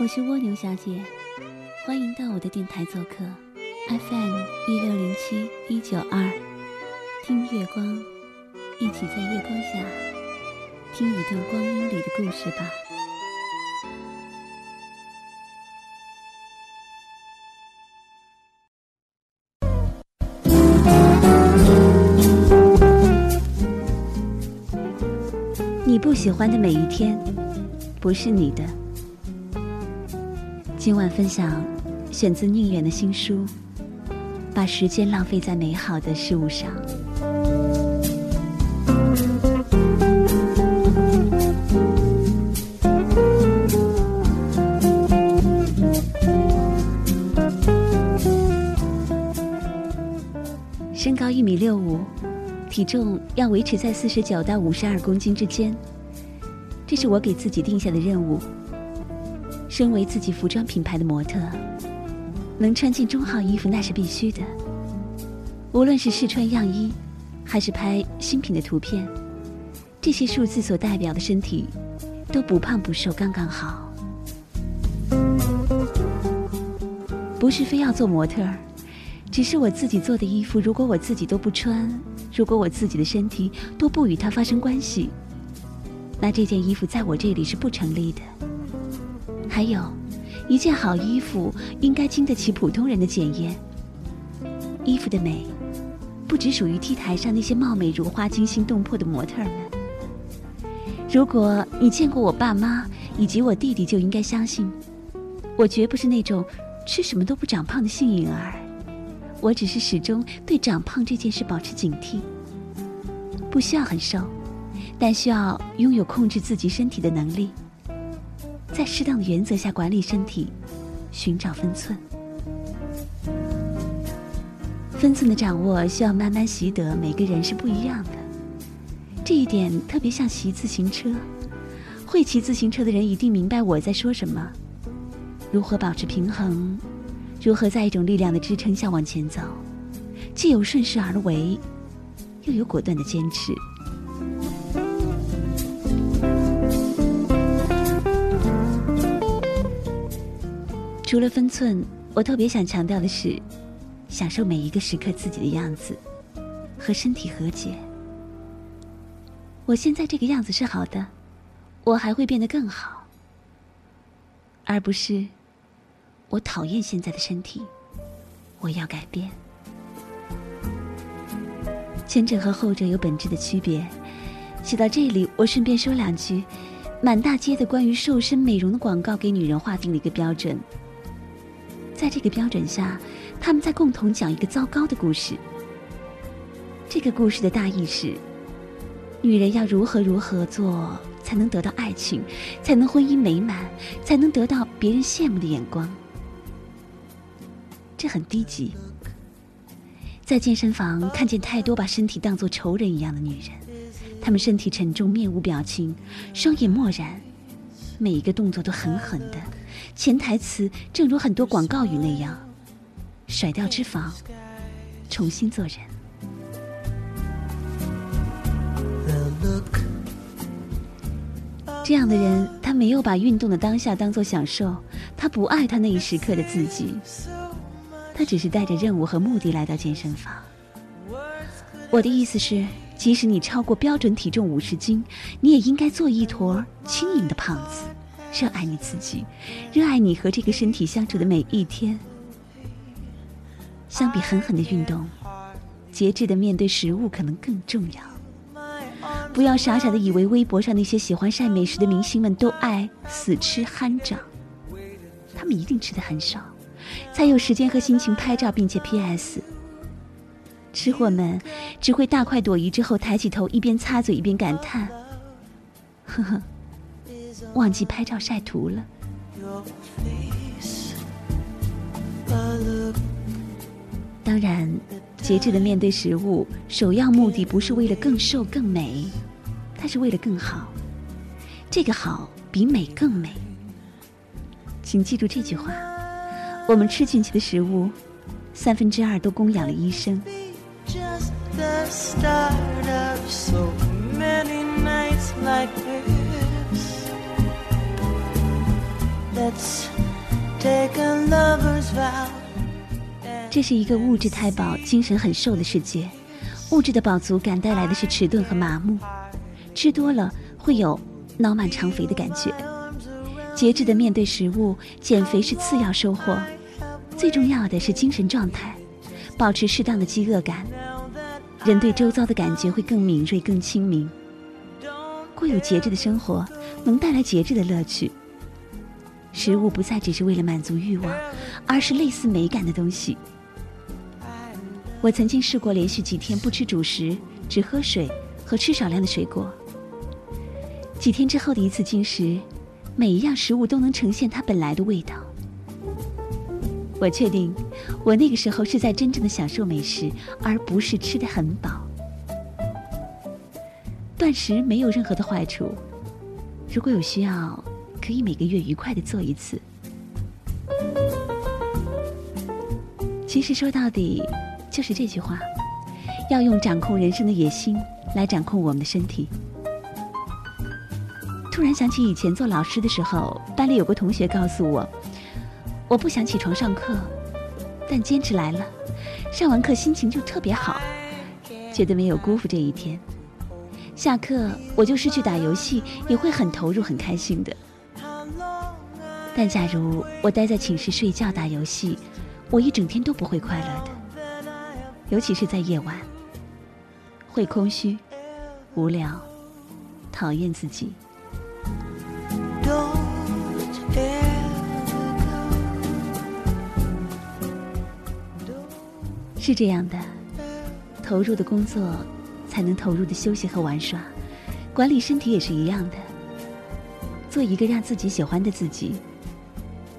我是蜗牛小姐，欢迎到我的电台做客，FM 一六零七一九二，听月光，一起在月光下听一段光阴里的故事吧。你不喜欢的每一天，不是你的。今晚分享选自宁远的新书，《把时间浪费在美好的事物上》。身高一米六五，体重要维持在四十九到五十二公斤之间，这是我给自己定下的任务。身为自己服装品牌的模特，能穿进中号衣服那是必须的。无论是试穿样衣，还是拍新品的图片，这些数字所代表的身体，都不胖不瘦，刚刚好。不是非要做模特儿，只是我自己做的衣服，如果我自己都不穿，如果我自己的身体都不与它发生关系，那这件衣服在我这里是不成立的。还有，一件好衣服应该经得起普通人的检验。衣服的美，不只属于 T 台上那些貌美如花、惊心动魄的模特们。如果你见过我爸妈以及我弟弟，就应该相信，我绝不是那种吃什么都不长胖的幸运儿。我只是始终对长胖这件事保持警惕。不需要很瘦，但需要拥有控制自己身体的能力。在适当的原则下管理身体，寻找分寸。分寸的掌握需要慢慢习得，每个人是不一样的。这一点特别像骑自行车，会骑自行车的人一定明白我在说什么。如何保持平衡？如何在一种力量的支撑下往前走？既有顺势而为，又有果断的坚持。除了分寸，我特别想强调的是，享受每一个时刻自己的样子，和身体和解。我现在这个样子是好的，我还会变得更好，而不是我讨厌现在的身体，我要改变。前者和后者有本质的区别。写到这里，我顺便说两句：满大街的关于瘦身美容的广告，给女人划定了一个标准。在这个标准下，他们在共同讲一个糟糕的故事。这个故事的大意是：女人要如何如何做才能得到爱情，才能婚姻美满，才能得到别人羡慕的眼光。这很低级。在健身房看见太多把身体当作仇人一样的女人，她们身体沉重，面无表情，双眼漠然，每一个动作都狠狠的。潜台词正如很多广告语那样，甩掉脂肪，重新做人。这样的人，他没有把运动的当下当做享受，他不爱他那一时刻的自己，他只是带着任务和目的来到健身房。我的意思是，即使你超过标准体重五十斤，你也应该做一坨轻盈的胖子。热爱你自己，热爱你和这个身体相处的每一天。相比狠狠的运动，节制的面对食物可能更重要。不要傻傻的以为微博上那些喜欢晒美食的明星们都爱死吃憨长，他们一定吃的很少，才有时间和心情拍照并且 P.S。吃货们只会大快朵颐之后抬起头，一边擦嘴一边感叹：“呵呵。”忘记拍照晒图了。当然，节制的面对食物，首要目的不是为了更瘦更美，它是为了更好。这个好比美更美。请记住这句话：我们吃进去的食物，三分之二都供养了医生。Start of so many nights like this. Let's take a lover's vow. 这是一个物质太饱、精神很瘦的世界。物质的饱足感带来的是迟钝和麻木，吃多了会有脑满肠肥的感觉。节制的面对食物，减肥是次要收获，最重要的是精神状态，保持适当的饥饿感，人对周遭的感觉会更敏锐、更清明。过有节制的生活，能带来节制的乐趣。食物不再只是为了满足欲望，而是类似美感的东西。我曾经试过连续几天不吃主食，只喝水和吃少量的水果。几天之后的一次进食，每一样食物都能呈现它本来的味道。我确定，我那个时候是在真正的享受美食，而不是吃得很饱。断食没有任何的坏处，如果有需要。可以每个月愉快的做一次。其实说到底，就是这句话：要用掌控人生的野心来掌控我们的身体。突然想起以前做老师的时候，班里有个同学告诉我：“我不想起床上课，但坚持来了。上完课心情就特别好，觉得没有辜负这一天。下课我就是去打游戏，也会很投入、很开心的。”但假如我待在寝室睡觉打游戏，我一整天都不会快乐的，尤其是在夜晚，会空虚、无聊、讨厌自己。是这样的，投入的工作，才能投入的休息和玩耍，管理身体也是一样的，做一个让自己喜欢的自己。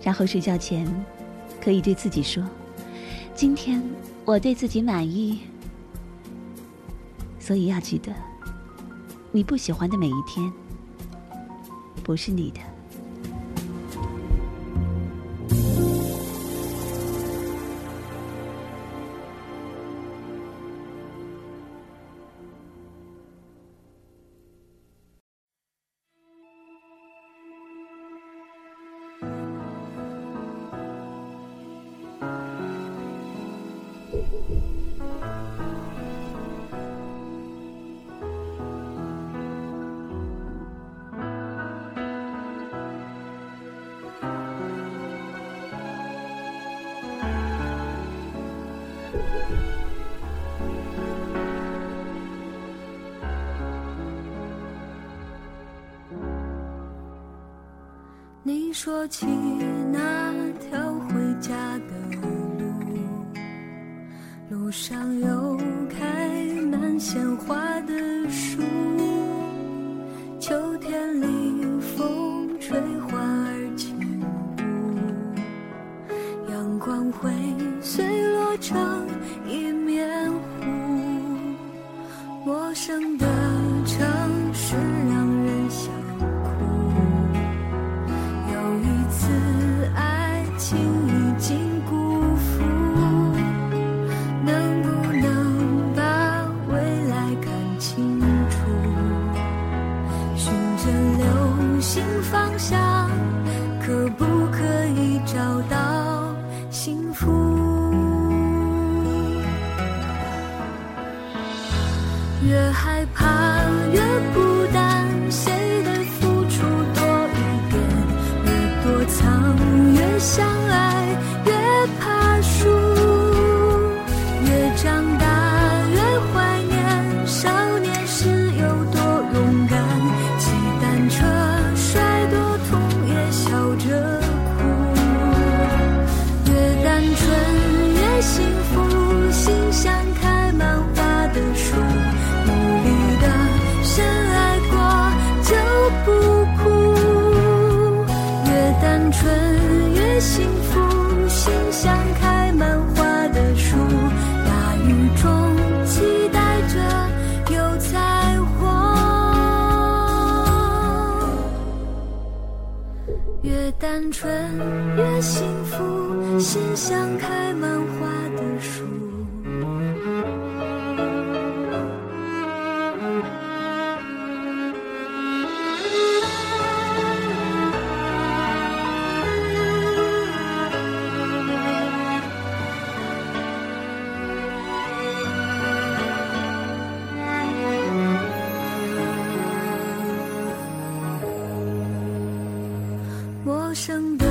然后睡觉前，可以对自己说：“今天我对自己满意。”所以要记得，你不喜欢的每一天，不是你的。你说起那条回家的路，路上有开满鲜花越害怕纯越幸福，心像开满生的